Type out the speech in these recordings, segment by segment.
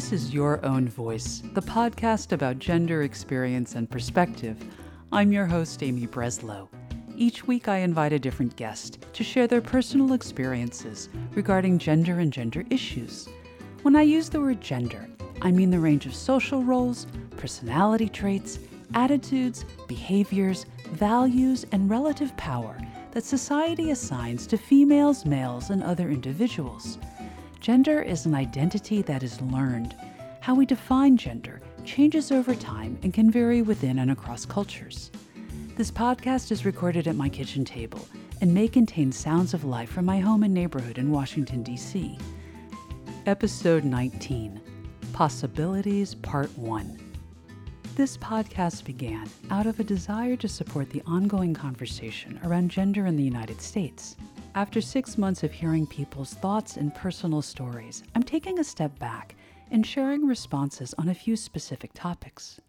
This is Your Own Voice, the podcast about gender experience and perspective. I'm your host, Amy Breslow. Each week, I invite a different guest to share their personal experiences regarding gender and gender issues. When I use the word gender, I mean the range of social roles, personality traits, attitudes, behaviors, values, and relative power that society assigns to females, males, and other individuals. Gender is an identity that is learned. How we define gender changes over time and can vary within and across cultures. This podcast is recorded at my kitchen table and may contain sounds of life from my home and neighborhood in Washington, D.C. Episode 19 Possibilities Part 1. This podcast began out of a desire to support the ongoing conversation around gender in the United States. After six months of hearing people's thoughts and personal stories, I'm taking a step back and sharing responses on a few specific topics.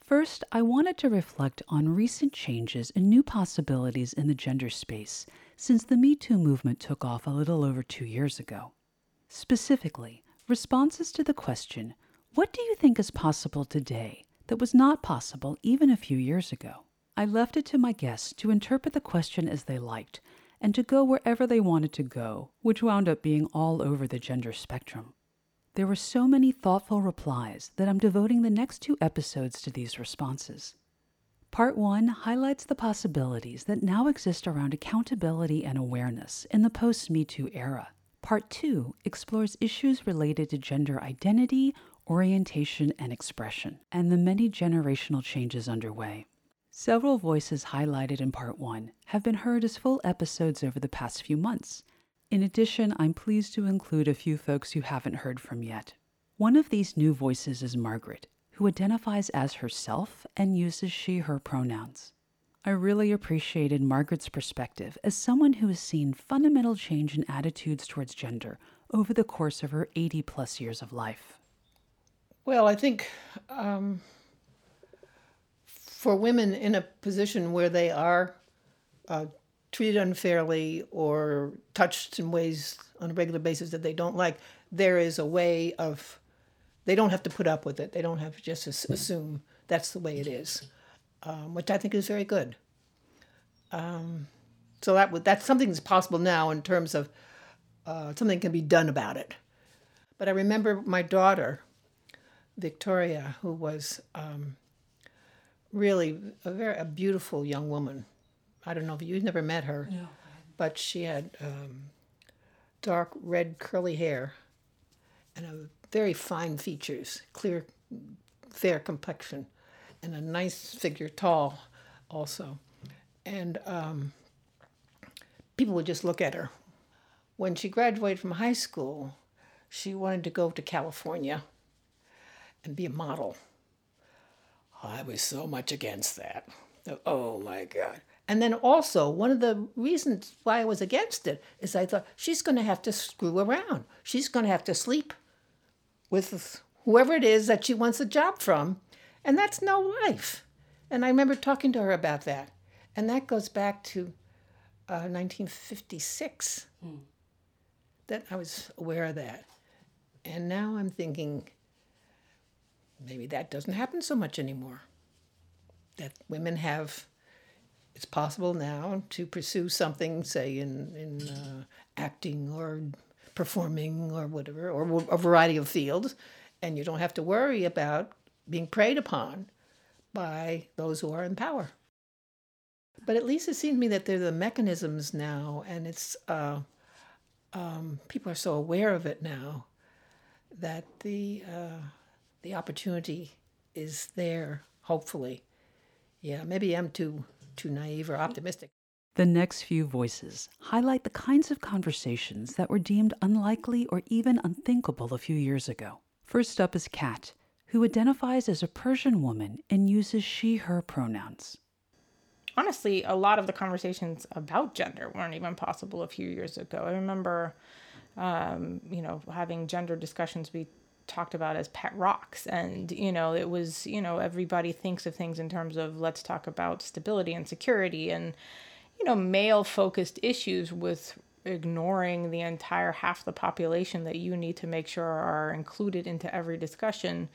First, I wanted to reflect on recent changes and new possibilities in the gender space since the Me Too movement took off a little over two years ago. Specifically, responses to the question, What do you think is possible today that was not possible even a few years ago? I left it to my guests to interpret the question as they liked and to go wherever they wanted to go, which wound up being all over the gender spectrum. There were so many thoughtful replies that I'm devoting the next two episodes to these responses. Part 1 highlights the possibilities that now exist around accountability and awareness in the post Me Too era. Part 2 explores issues related to gender identity, orientation, and expression, and the many generational changes underway. Several voices highlighted in Part 1 have been heard as full episodes over the past few months. In addition, I'm pleased to include a few folks you haven't heard from yet. One of these new voices is Margaret, who identifies as herself and uses she her pronouns. I really appreciated Margaret's perspective as someone who has seen fundamental change in attitudes towards gender over the course of her 80 plus years of life. Well, I think um, for women in a position where they are uh, treated unfairly or touched in ways on a regular basis that they don't like, there is a way of, they don't have to put up with it. They don't have to just assume that's the way it is, um, which I think is very good. Um, so that that's something that's possible now in terms of uh, something can be done about it. But I remember my daughter, Victoria, who was um, really a very a beautiful young woman. I don't know if you've never met her, no. but she had um, dark red curly hair and a very fine features, clear, fair complexion, and a nice figure, tall, also. And um, people would just look at her. When she graduated from high school, she wanted to go to California and be a model. I was so much against that. Oh my God. And then also, one of the reasons why I was against it is I thought she's going to have to screw around. She's going to have to sleep with whoever it is that she wants a job from. And that's no life. And I remember talking to her about that. And that goes back to uh, 1956 hmm. that I was aware of that. And now I'm thinking, maybe that doesn't happen so much anymore. That women have, it's possible now to pursue something, say, in, in uh, acting or performing or whatever, or a variety of fields, and you don't have to worry about being preyed upon by those who are in power. But at least it seems to me that there are the mechanisms now, and it's uh, um, people are so aware of it now that the uh, the opportunity is there, hopefully. Yeah, maybe I'm too too naive or optimistic. The next few voices highlight the kinds of conversations that were deemed unlikely or even unthinkable a few years ago. First up is Kat, who identifies as a Persian woman and uses she her pronouns. Honestly, a lot of the conversations about gender weren't even possible a few years ago. I remember, um, you know, having gender discussions be talked about as pet rocks and you know it was you know everybody thinks of things in terms of let's talk about stability and security and you know male focused issues with ignoring the entire half the population that you need to make sure are included into every discussion.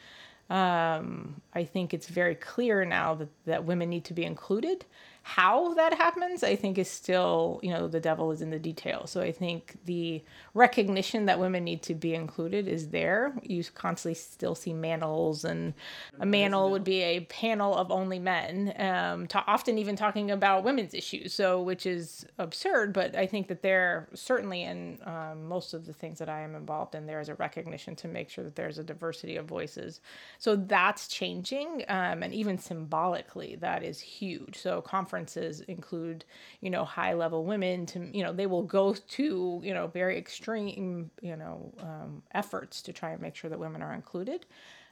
Um, I think it's very clear now that, that women need to be included how that happens, I think, is still, you know, the devil is in the details. So I think the recognition that women need to be included is there. You constantly still see manels, and a manel would be a panel of only men, um, to often even talking about women's issues. So, which is absurd, but I think that there certainly in um, most of the things that I am involved in, there is a recognition to make sure that there's a diversity of voices. So that's changing, um, and even symbolically, that is huge. So conference conferences include, you know, high level women to, you know, they will go to, you know, very extreme, you know, um, efforts to try and make sure that women are included.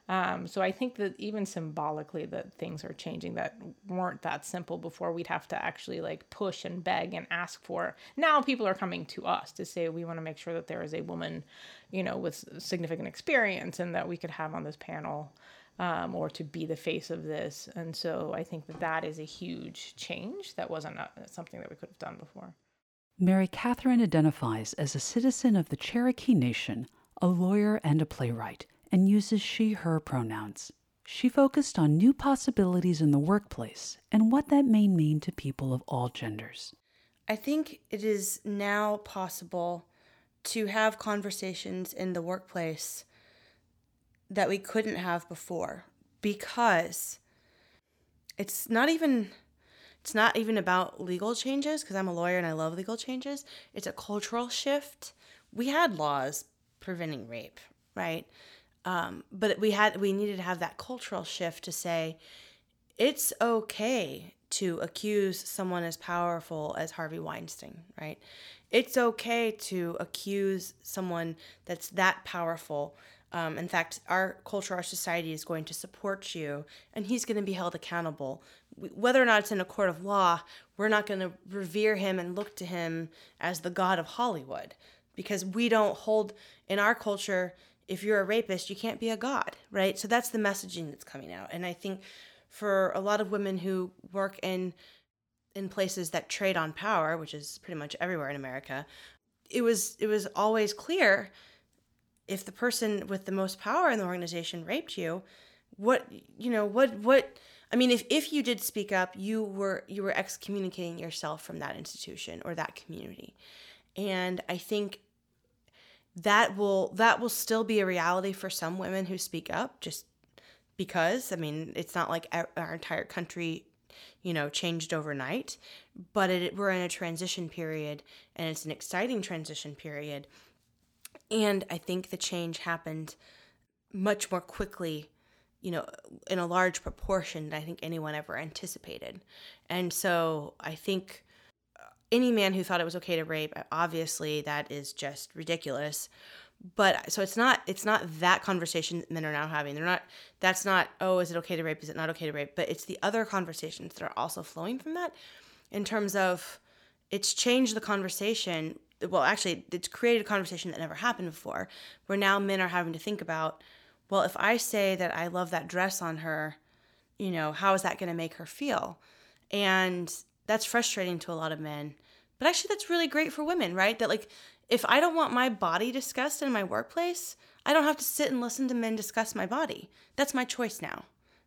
Um, so I think that even symbolically that things are changing that weren't that simple before. We'd have to actually like push and beg and ask for. Now people are coming to us to say we want to make sure that there is a woman, you know, with significant experience and that we could have on this panel um, or to be the face of this. And so I think that that is a huge change that wasn't a, uh, something that we could have done before. Mary Catherine identifies as a citizen of the Cherokee Nation, a lawyer, and a playwright, and uses she, her pronouns. She focused on new possibilities in the workplace and what that may mean to people of all genders. I think it is now possible to have conversations in the workplace that we couldn't have before because it's not even it's not even about legal changes because I'm a lawyer and I love legal changes. It's a cultural shift. We had laws preventing rape, right? Um, but we had we needed to have that cultural shift to say it's okay to accuse someone as powerful as Harvey Weinstein, right? It's okay to accuse someone that's that powerful um, in fact, our culture, our society is going to support you, and he's going to be held accountable. Whether or not it's in a court of law, we're not going to revere him and look to him as the god of Hollywood because we don't hold in our culture. If you're a rapist, you can't be a god, right? So that's the messaging that's coming out, and I think for a lot of women who work in in places that trade on power, which is pretty much everywhere in America, it was it was always clear if the person with the most power in the organization raped you, what you know, what what I mean, if, if you did speak up, you were you were excommunicating yourself from that institution or that community. And I think that will that will still be a reality for some women who speak up just because I mean, it's not like our entire country you know changed overnight but it, we're in a transition period and it's an exciting transition period and I think the change happened much more quickly, you know, in a large proportion than I think anyone ever anticipated. And so I think uh, any man who thought it was okay to rape, obviously that is just ridiculous. But so it's not it's not that conversation men are now having. They're not that's not, oh, is it okay to rape? Is it not okay to rape? But it's the other conversations that are also flowing from that in terms of it's changed the conversation well, actually, it's created a conversation that never happened before, where now men are having to think about, well, if I say that I love that dress on her, you know, how is that going to make her feel? And that's frustrating to a lot of men. But actually, that's really great for women, right? That, like, if I don't want my body discussed in my workplace, I don't have to sit and listen to men discuss my body. That's my choice now,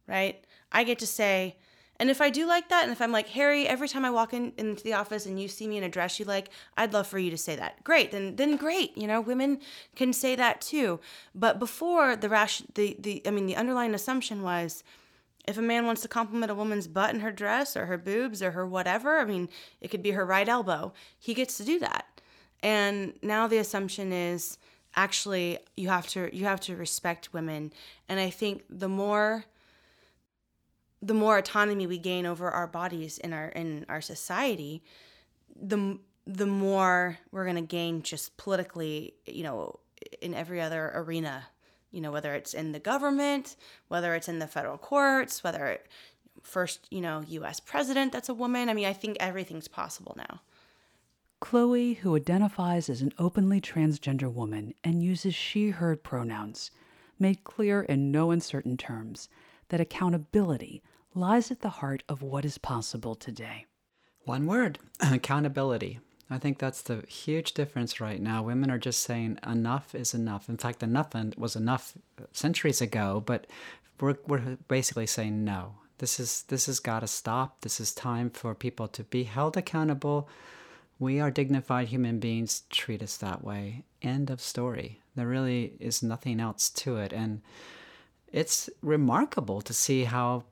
right? I get to say, and if I do like that, and if I'm like, Harry, every time I walk in into the office and you see me in a dress you like, I'd love for you to say that. Great, then then great. You know, women can say that too. But before the rash, the the I mean, the underlying assumption was, if a man wants to compliment a woman's butt in her dress or her boobs or her whatever, I mean, it could be her right elbow. He gets to do that. And now the assumption is actually you have to you have to respect women. And I think the more the more autonomy we gain over our bodies in our in our society, the the more we're going to gain just politically, you know, in every other arena, you know, whether it's in the government, whether it's in the federal courts, whether it, first, you know, US president that's a woman. I mean, I think everything's possible now. Chloe, who identifies as an openly transgender woman and uses she, her pronouns, made clear in no uncertain terms that accountability lies at the heart of what is possible today. One word accountability. I think that's the huge difference right now. Women are just saying enough is enough. In fact, enough was enough centuries ago, but we're, we're basically saying no. This is this has got to stop. This is time for people to be held accountable. We are dignified human beings. Treat us that way. End of story. There really is nothing else to it, and it's remarkable to see how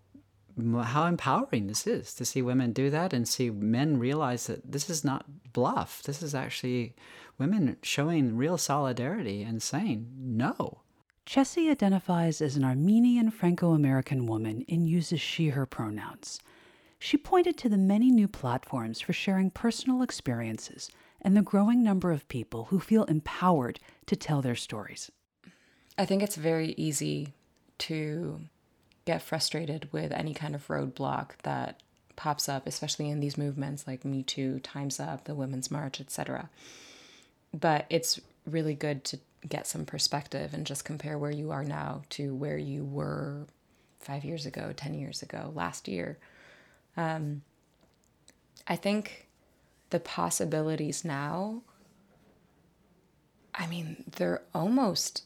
how empowering this is to see women do that and see men realize that this is not bluff. This is actually women showing real solidarity and saying no. Chessie identifies as an Armenian Franco American woman and uses she, her pronouns. She pointed to the many new platforms for sharing personal experiences and the growing number of people who feel empowered to tell their stories. I think it's very easy to get frustrated with any kind of roadblock that pops up, especially in these movements like Me Too, Time's Up, the Women's March, etc. But it's really good to get some perspective and just compare where you are now to where you were five years ago, 10 years ago, last year. Um, I think the possibilities now, I mean, they're almost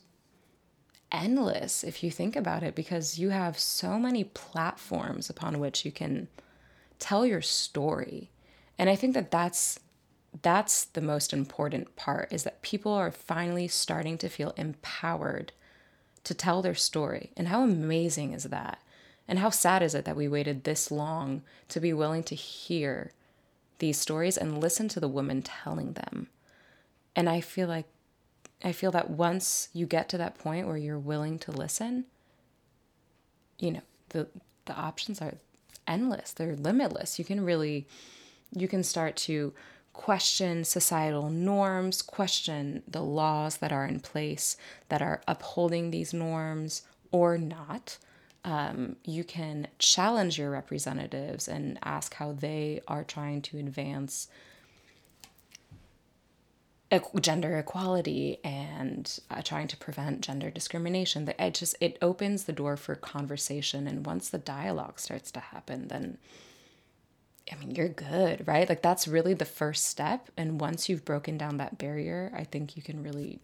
endless if you think about it because you have so many platforms upon which you can tell your story. And I think that that's that's the most important part is that people are finally starting to feel empowered to tell their story. And how amazing is that? And how sad is it that we waited this long to be willing to hear these stories and listen to the women telling them? And I feel like I feel that once you get to that point where you're willing to listen, you know, the the options are endless. They're limitless. You can really you can start to question societal norms, question the laws that are in place that are upholding these norms or not. Um, you can challenge your representatives and ask how they are trying to advance gender equality and uh, trying to prevent gender discrimination. that It just it opens the door for conversation, and once the dialogue starts to happen, then I mean, you're good, right? Like that's really the first step. And once you've broken down that barrier, I think you can really,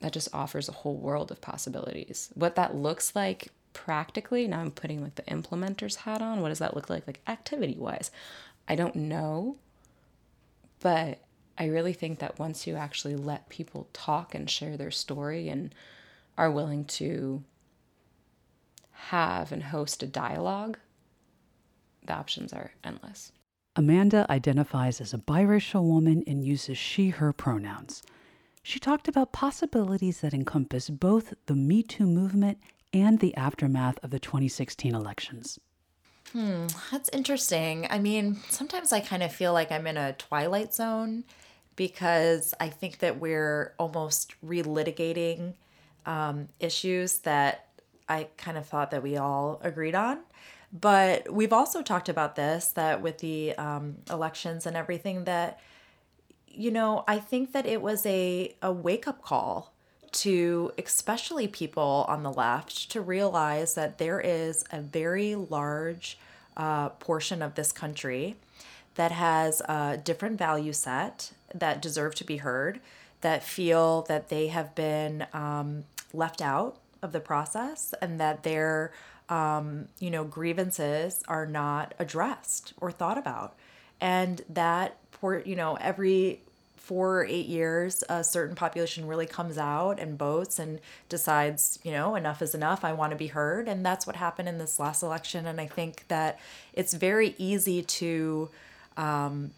that just offers a whole world of possibilities. What that looks like practically, now I'm putting like the implementer's hat on. What does that look like, like activity wise? I don't know. But I really think that once you actually let people talk and share their story and are willing to have and host a dialogue the options are endless. Amanda identifies as a biracial woman and uses she, her pronouns. She talked about possibilities that encompass both the Me Too movement and the aftermath of the 2016 elections. Hmm, that's interesting. I mean, sometimes I kind of feel like I'm in a twilight zone because I think that we're almost relitigating um, issues that I kind of thought that we all agreed on. But we've also talked about this that with the um, elections and everything, that, you know, I think that it was a, a wake up call to especially people on the left to realize that there is a very large uh, portion of this country that has a different value set that deserve to be heard, that feel that they have been um, left out of the process and that they're um, you know, grievances are not addressed or thought about. And that, for, you know, every four or eight years, a certain population really comes out and votes and decides, you know, enough is enough. I want to be heard. And that's what happened in this last election. And I think that it's very easy to um,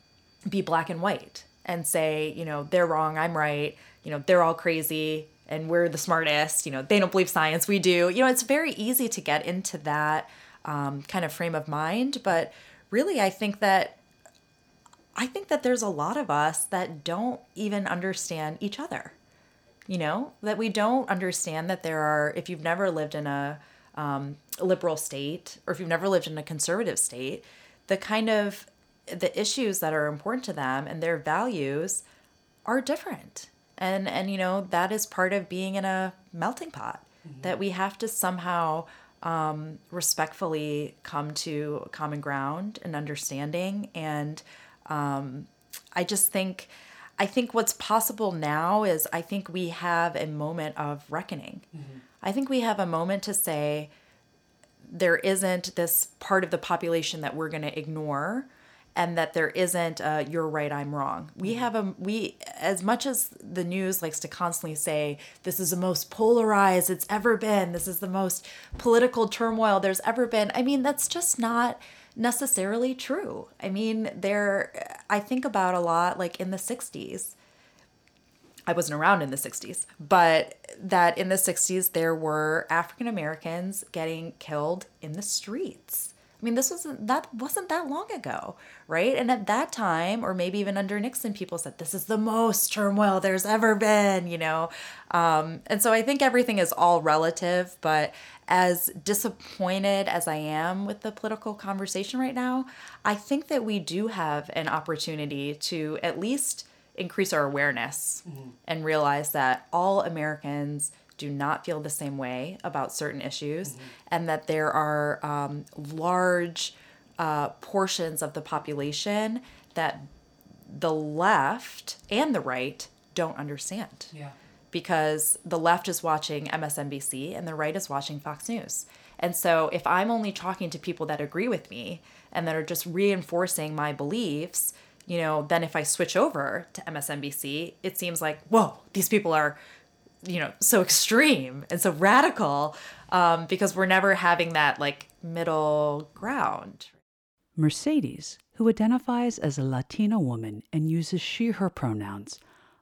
be black and white and say, you know, they're wrong, I'm right, you know, they're all crazy, and we're the smartest. You know, they don't believe science, we do. You know, it's very easy to get into that um, kind of frame of mind. But really, I think that I think that there's a lot of us that don't even understand each other. You know, that we don't understand that there are, if you've never lived in a um, liberal state or if you've never lived in a conservative state, the kind of the issues that are important to them and their values are different and and you know that is part of being in a melting pot mm-hmm. that we have to somehow um, respectfully come to common ground and understanding and um, I just think, I think what's possible now is I think we have a moment of reckoning. I think we have a moment to say there isn't this part of the population that we're going to ignore and that there isn't uh, you're right i'm wrong. We have a we as much as the news likes to constantly say this is the most polarized it's ever been. This is the most political turmoil there's ever been i mean that's just not necessarily true. I mean there i think about a lot like in the 60s I wasn't around in the 60s, but that in the 60s there were African Americans getting killed in the streets. I mean, this wasn't that wasn't that long ago, right? And at that time, or maybe even under Nixon, people said this is the most turmoil there's ever been, you know. Um, and so I think everything is all relative. But as disappointed as I am with the political conversation right now, I think that we do have an opportunity to at least increase our awareness and realize that all Americans do not feel the same way about certain issues and that there are um, large uh, portions of the population that the left and the right don't understand. Yeah. Because the left is watching MSNBC and the right is watching Fox News. And so if I'm only talking to people that agree with me and that are just reinforcing my beliefs, you know, then if I switch over to MSNBC, it seems like, whoa, these people are, you know, so extreme and so radical um, because we're never having that like middle ground. Mercedes, who identifies as a Latina woman and uses she her pronouns,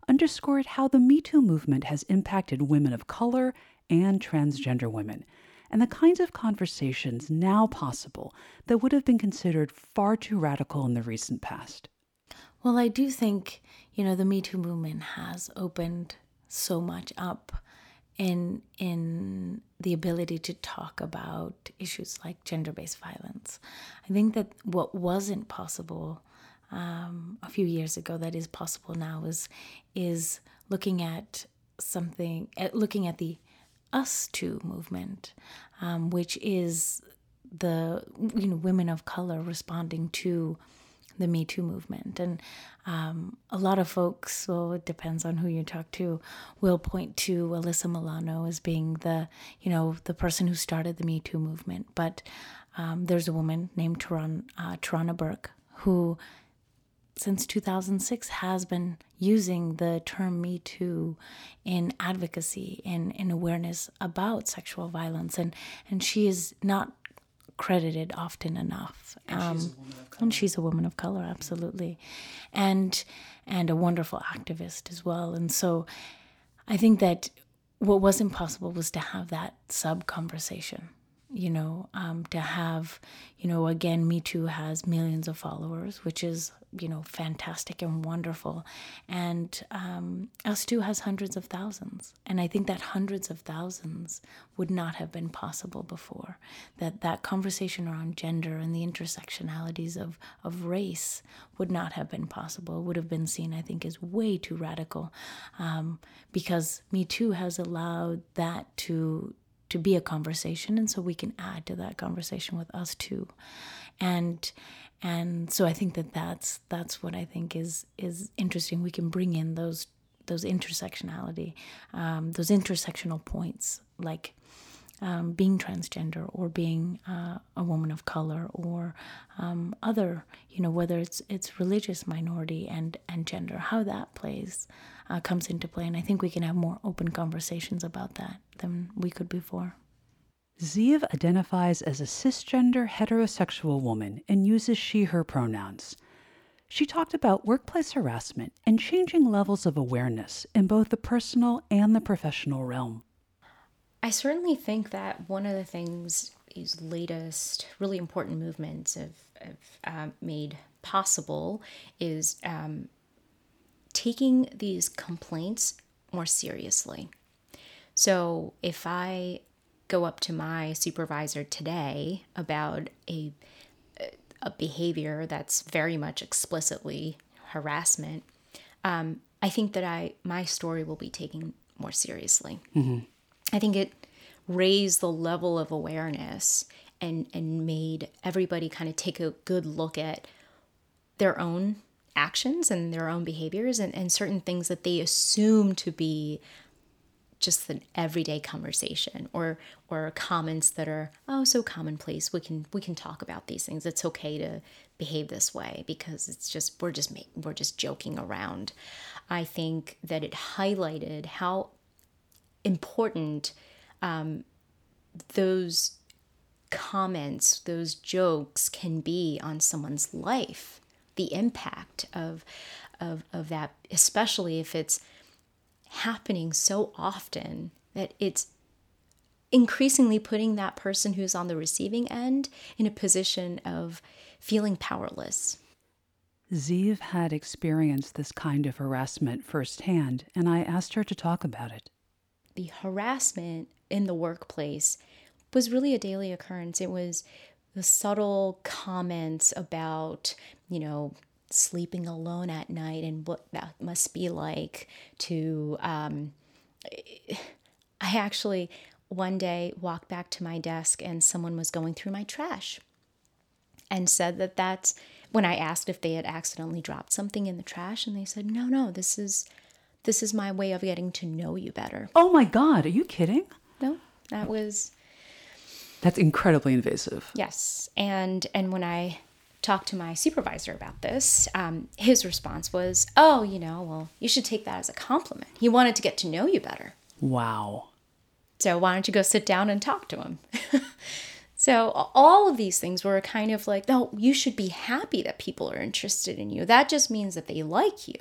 underscored how the Me Too movement has impacted women of color and transgender women, and the kinds of conversations now possible that would have been considered far too radical in the recent past. Well, I do think, you know, the Me Too movement has opened so much up in in the ability to talk about issues like gender-based violence. I think that what wasn't possible um, a few years ago that is possible now is is looking at something at looking at the us too movement um, which is the you know women of color responding to the Me Too movement. And um, a lot of folks, well, it depends on who you talk to, will point to Alyssa Milano as being the, you know, the person who started the Me Too movement. But um, there's a woman named Taran, uh, Tarana Burke who, since 2006, has been using the term Me Too in advocacy and in awareness about sexual violence. And, and she is not credited often enough. Um, and she's a woman of color, absolutely, and and a wonderful activist as well. And so, I think that what wasn't possible was to have that sub conversation. You know, um, to have, you know, again, Me Too has millions of followers, which is, you know, fantastic and wonderful. And um, Us Too has hundreds of thousands. And I think that hundreds of thousands would not have been possible before. That that conversation around gender and the intersectionalities of, of race would not have been possible, would have been seen, I think, as way too radical. Um, because Me Too has allowed that to to be a conversation and so we can add to that conversation with us too. And and so i think that that's that's what i think is is interesting. We can bring in those those intersectionality um, those intersectional points like um, being transgender or being uh, a woman of color or um, other you know whether it's it's religious minority and and gender how that plays uh, comes into play and i think we can have more open conversations about that than we could before Zeev identifies as a cisgender heterosexual woman and uses she her pronouns. She talked about workplace harassment and changing levels of awareness in both the personal and the professional realm. I certainly think that one of the things these latest really important movements have, have uh, made possible is um, taking these complaints more seriously. So if I go up to my supervisor today about a a behavior that's very much explicitly harassment, um, I think that I my story will be taken more seriously. I think it raised the level of awareness and and made everybody kind of take a good look at their own actions and their own behaviors and, and certain things that they assume to be just an everyday conversation or or comments that are oh so commonplace. We can we can talk about these things. It's okay to behave this way because it's just we're just we're just joking around. I think that it highlighted how important um, those comments those jokes can be on someone's life the impact of of of that especially if it's happening so often that it's increasingly putting that person who's on the receiving end in a position of feeling powerless. Ziv had experienced this kind of harassment firsthand, and I asked her to talk about it. The harassment in the workplace was really a daily occurrence. It was the subtle comments about, you know, sleeping alone at night and what that must be like to um, i actually one day walked back to my desk and someone was going through my trash and said that that's when i asked if they had accidentally dropped something in the trash and they said no no this is this is my way of getting to know you better Oh my God, are you kidding? no that was That's incredibly invasive. Yes, and and when I talked to my supervisor about this, um, his response was, "Oh, you know, well, you should take that as a compliment. He wanted to get to know you better, Wow. so why don't you go sit down and talk to him?" so all of these things were kind of like, "No, you should be happy that people are interested in you. That just means that they like you."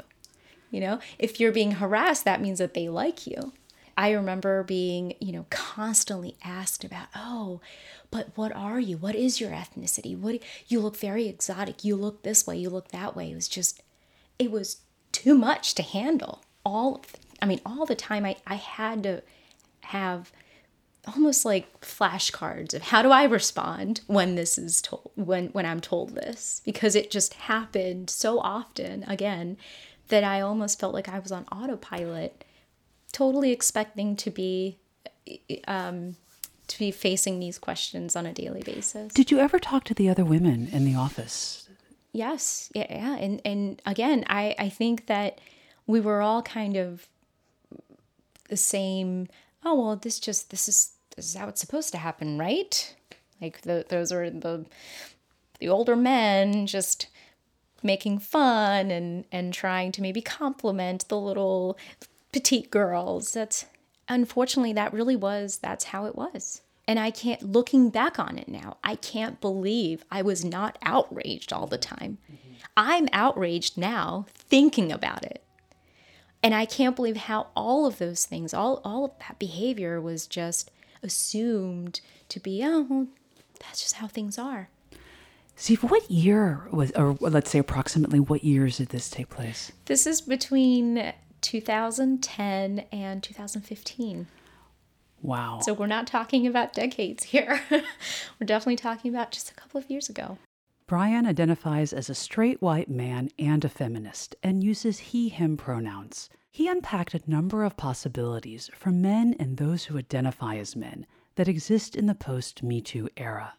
You know, if you're being harassed, that means that they like you. I remember being, you know, constantly asked about, oh, but what are you? What is your ethnicity? What you look very exotic. You look this way. You look that way. It was just, it was too much to handle. All, of, I mean, all the time. I I had to have almost like flashcards of how do I respond when this is told when when I'm told this because it just happened so often again that I almost felt like I was on autopilot totally expecting to be um, to be facing these questions on a daily basis. Did you ever talk to the other women in the office? Yes, yeah, yeah. And and again, I I think that we were all kind of the same. Oh well, this just this is this is how it's supposed to happen, right? Like the, those are the the older men just making fun and and trying to maybe compliment the little petite girls. That's unfortunately that really was that's how it was. And I can't looking back on it now, I can't believe I was not outraged all the time. I'm outraged now thinking about it. And I can't believe how all of those things, all all of that behavior was just assumed to be, oh, well, that's just how things are. Steve, what year was, or let's say approximately what years did this take place? This is between 2010 and 2015. Wow. So we're not talking about decades here. we're definitely talking about just a couple of years ago. Brian identifies as a straight white man and a feminist and uses he him pronouns. He unpacked a number of possibilities for men and those who identify as men that exist in the post Me Too era.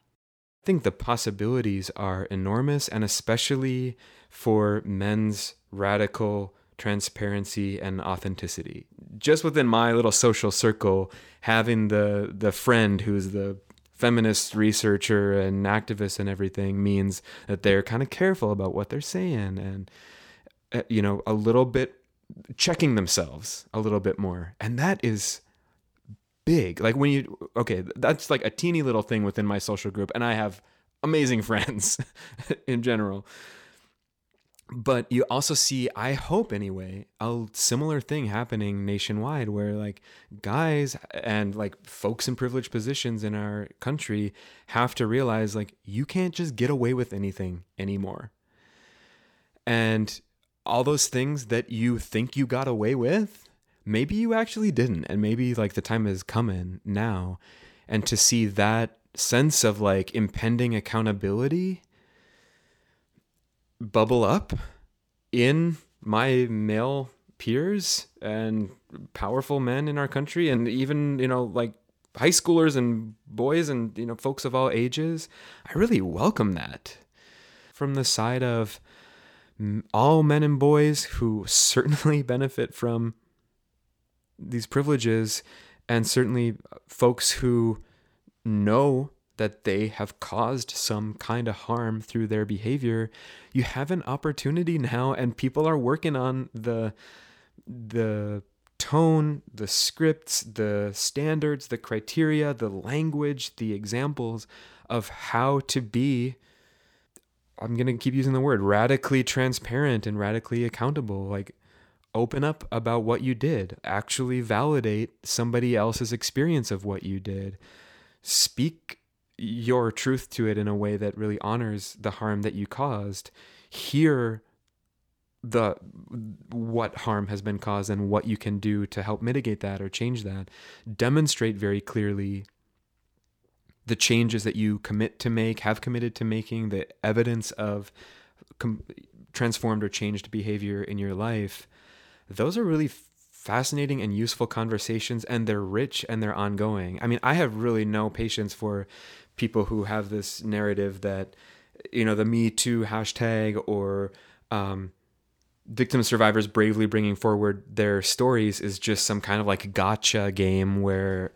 Think the possibilities are enormous, and especially for men's radical transparency and authenticity. Just within my little social circle, having the the friend who's the feminist researcher and activist and everything means that they're kind of careful about what they're saying and uh, you know a little bit checking themselves a little bit more and that is big. Like when you okay that's like a teeny little thing within my social group and i have amazing friends in general. But you also see i hope anyway a similar thing happening nationwide where like guys and like folks in privileged positions in our country have to realize like you can't just get away with anything anymore. And all those things that you think you got away with maybe you actually didn't and maybe like the time is coming now and to see that sense of like impending accountability bubble up in my male peers and powerful men in our country and even you know like high schoolers and boys and you know folks of all ages i really welcome that. From the side of all men and boys who certainly benefit from these privileges, and certainly folks who know that they have caused some kind of harm through their behavior you have an opportunity now and people are working on the the tone the scripts the standards the criteria the language the examples of how to be i'm going to keep using the word radically transparent and radically accountable. Like open up about what you did. Actually validate somebody else's experience of what you did. Speak your truth to it in a way that really honors the harm that you caused. Hear the what harm has been caused and what you can do to help mitigate that or change that. Demonstrate very clearly the changes that you commit to make have committed to making the evidence of com- transformed or changed behavior in your life those are really fascinating and useful conversations and they're rich and they're ongoing. I mean i have really no patience for people who have this narrative that you know the me too hashtag or um, victim survivors bravely bringing forward their stories is just some kind of like gotcha game where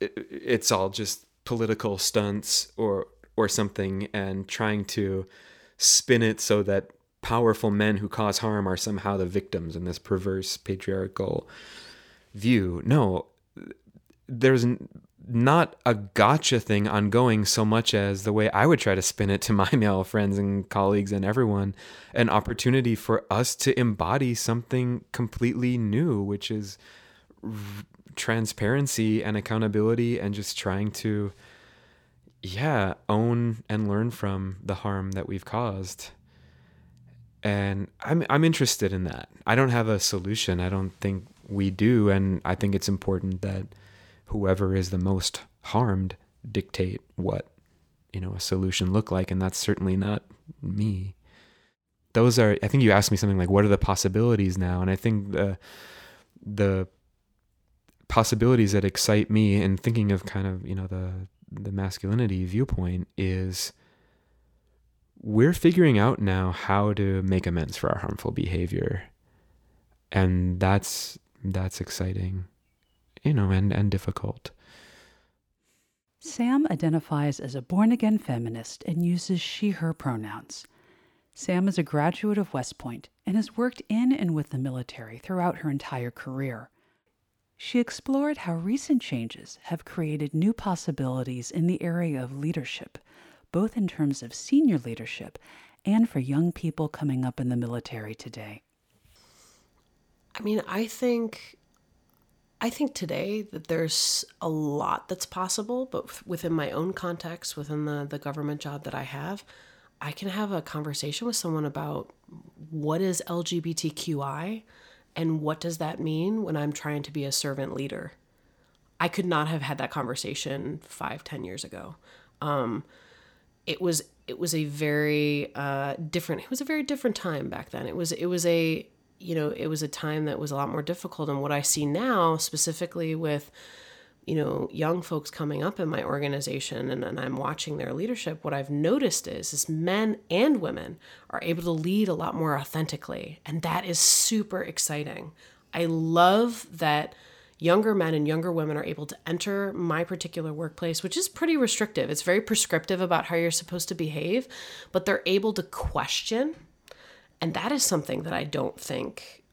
it's all just political stunts or or something and trying to spin it so that powerful men who cause harm are somehow the victims in this perverse patriarchal view no there's not a gotcha thing ongoing so much as the way I would try to spin it to my male friends and colleagues and everyone an opportunity for us to embody something completely new, which is transparency and accountability and just trying to, yeah, own and learn from the harm that we've caused. And I'm, I'm interested in that. I don't have a solution. I don't think we do. And I think it's important that whoever is the most harmed dictate what you know a solution look like and that's certainly not me those are i think you asked me something like what are the possibilities now and i think the the possibilities that excite me in thinking of kind of you know the the masculinity viewpoint is we're figuring out now how to make amends for our harmful behavior and that's that's exciting you know, and, and difficult. Sam identifies as a born again feminist and uses she her pronouns. Sam is a graduate of West Point and has worked in and with the military throughout her entire career. She explored how recent changes have created new possibilities in the area of leadership, both in terms of senior leadership and for young people coming up in the military today. I mean, I think I think today that there's a lot that's possible, but within my own context, within the, the government job that I have, I can have a conversation with someone about what is LGBTQI and what does that mean when I'm trying to be a servant leader. I could not have had that conversation five, ten years ago. Um, it was it was a very uh, different. It was a very different time back then. It was it was a you know, it was a time that was a lot more difficult. And what I see now, specifically with, you know, young folks coming up in my organization and, and I'm watching their leadership, what I've noticed is, is men and women are able to lead a lot more authentically. And that is super exciting. I love that younger men and younger women are able to enter my particular workplace, which is pretty restrictive. It's very prescriptive about how you're supposed to behave, but they're able to question. And that is something that I don't think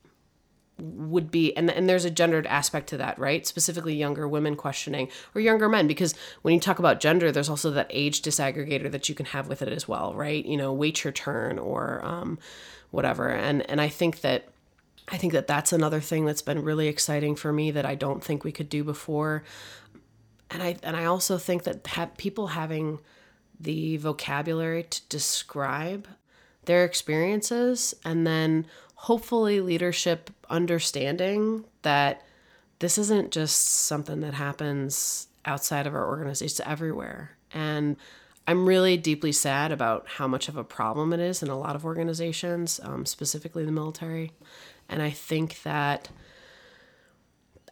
would be and, and there's a gendered aspect to that right? Specifically younger women questioning or younger men because when you talk about gender there's also that age disaggregator that you can have with it as well right? You know wait your turn or um, whatever. And and i think that i think that that's another thing that's been really exciting for me that i don't think we could do before and i and i also think that have people having the vocabulary to describe their experiences and then hopefully leadership understanding that this isn't just something that happens outside of our organization, everywhere. And I'm really deeply sad about how much of a problem it is in a lot of organizations, um, specifically the military. And I think that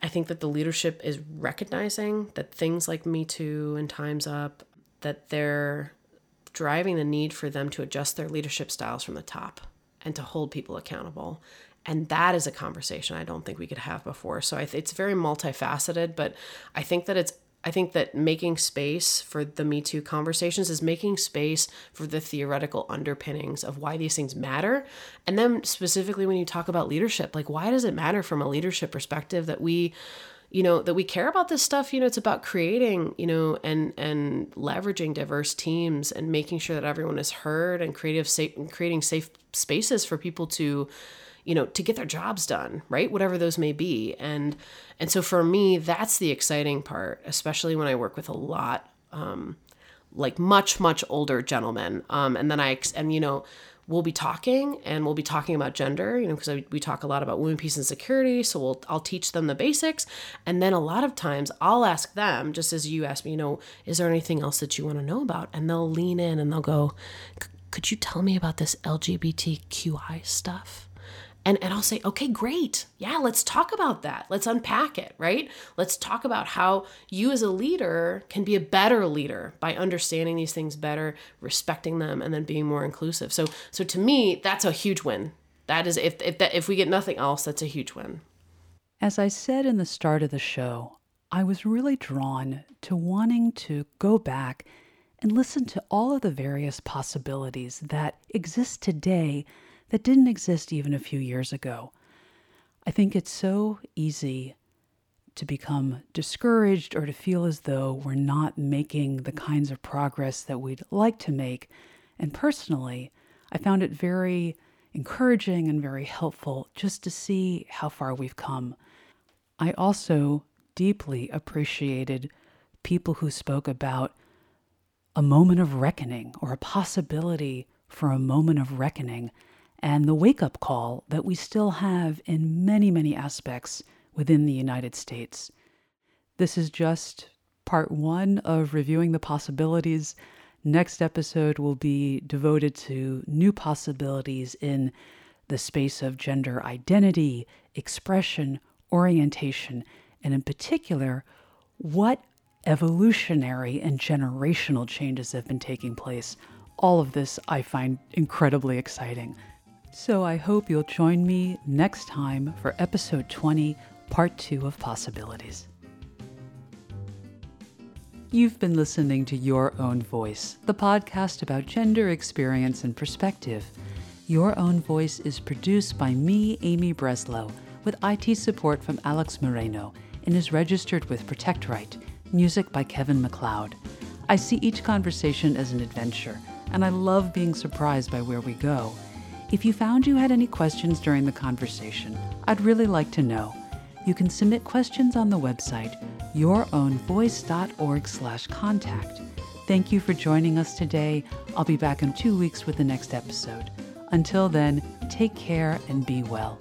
I think that the leadership is recognizing that things like Me Too and Time's Up, that they're driving the need for them to adjust their leadership styles from the top. and to hold people accountable. And that is a conversation I don't think we could have before. So it's very multifaceted, but I think that it's I think that making space for the Me Too conversations is making space for the theoretical underpinnings of why these things matter. And then specifically when you talk about leadership, like why does it matter from a leadership perspective that we you know that we care about this stuff you know it's about creating you know and and leveraging diverse teams and making sure that everyone is heard and creative safe creating safe spaces for people to you know to get their jobs done right? Whatever those may be. And and so for me that's the exciting part especially when i work with a lot um like much much older gentlemen. Um and then i and you know we'll be talking and we'll be talking about gender you know because we talk a lot about women peace and security. So we'll i'll teach them the basics. And then a lot of times i'll ask them just as you asked me you know is there anything else that you want to know about? And they'll lean in and they'll go could you tell me about this lgbtqi stuff and, and I'll say, okay, great. Yeah, let's talk about that. Let's unpack it, right? Let's talk about how you as a leader can be a better leader by understanding these things better, respecting them, and then being more inclusive. So so to me, that's a huge win. That is if if that if we get nothing else, that's a huge win. As I said in the start of the show, I was really drawn to wanting to go back and listen to all of the various possibilities that exist today that didn't exist even a few years ago. I think it's so easy to become discouraged or to feel as though we're not making the kinds of progress that we'd like to make. And personally, I found it very encouraging and very helpful just to see how far we've come. I also deeply appreciated people who spoke about a moment of reckoning or a possibility for a moment of reckoning and the wake up call that we still have in many, many aspects within the United States. This is just part one of reviewing the possibilities. Next episode will be devoted to new possibilities in the space of gender identity, expression, orientation, and in particular, what evolutionary and generational changes have been taking place. All of this I find incredibly exciting. So I hope you'll join me next time for episode 20, part 2 of Possibilities. You've been listening to Your Own Voice, the podcast about gender experience and perspective. Your Own Voice is produced by me, Amy Breslow, with IT support from Alex Moreno, and is registered with ProtectRight, music by Kevin MacLeod. I see each conversation as an adventure, and I love being surprised by where we go. If you found you had any questions during the conversation, I'd really like to know. You can submit questions on the website yourownvoice.org/contact. Thank you for joining us today. I'll be back in 2 weeks with the next episode. Until then, take care and be well.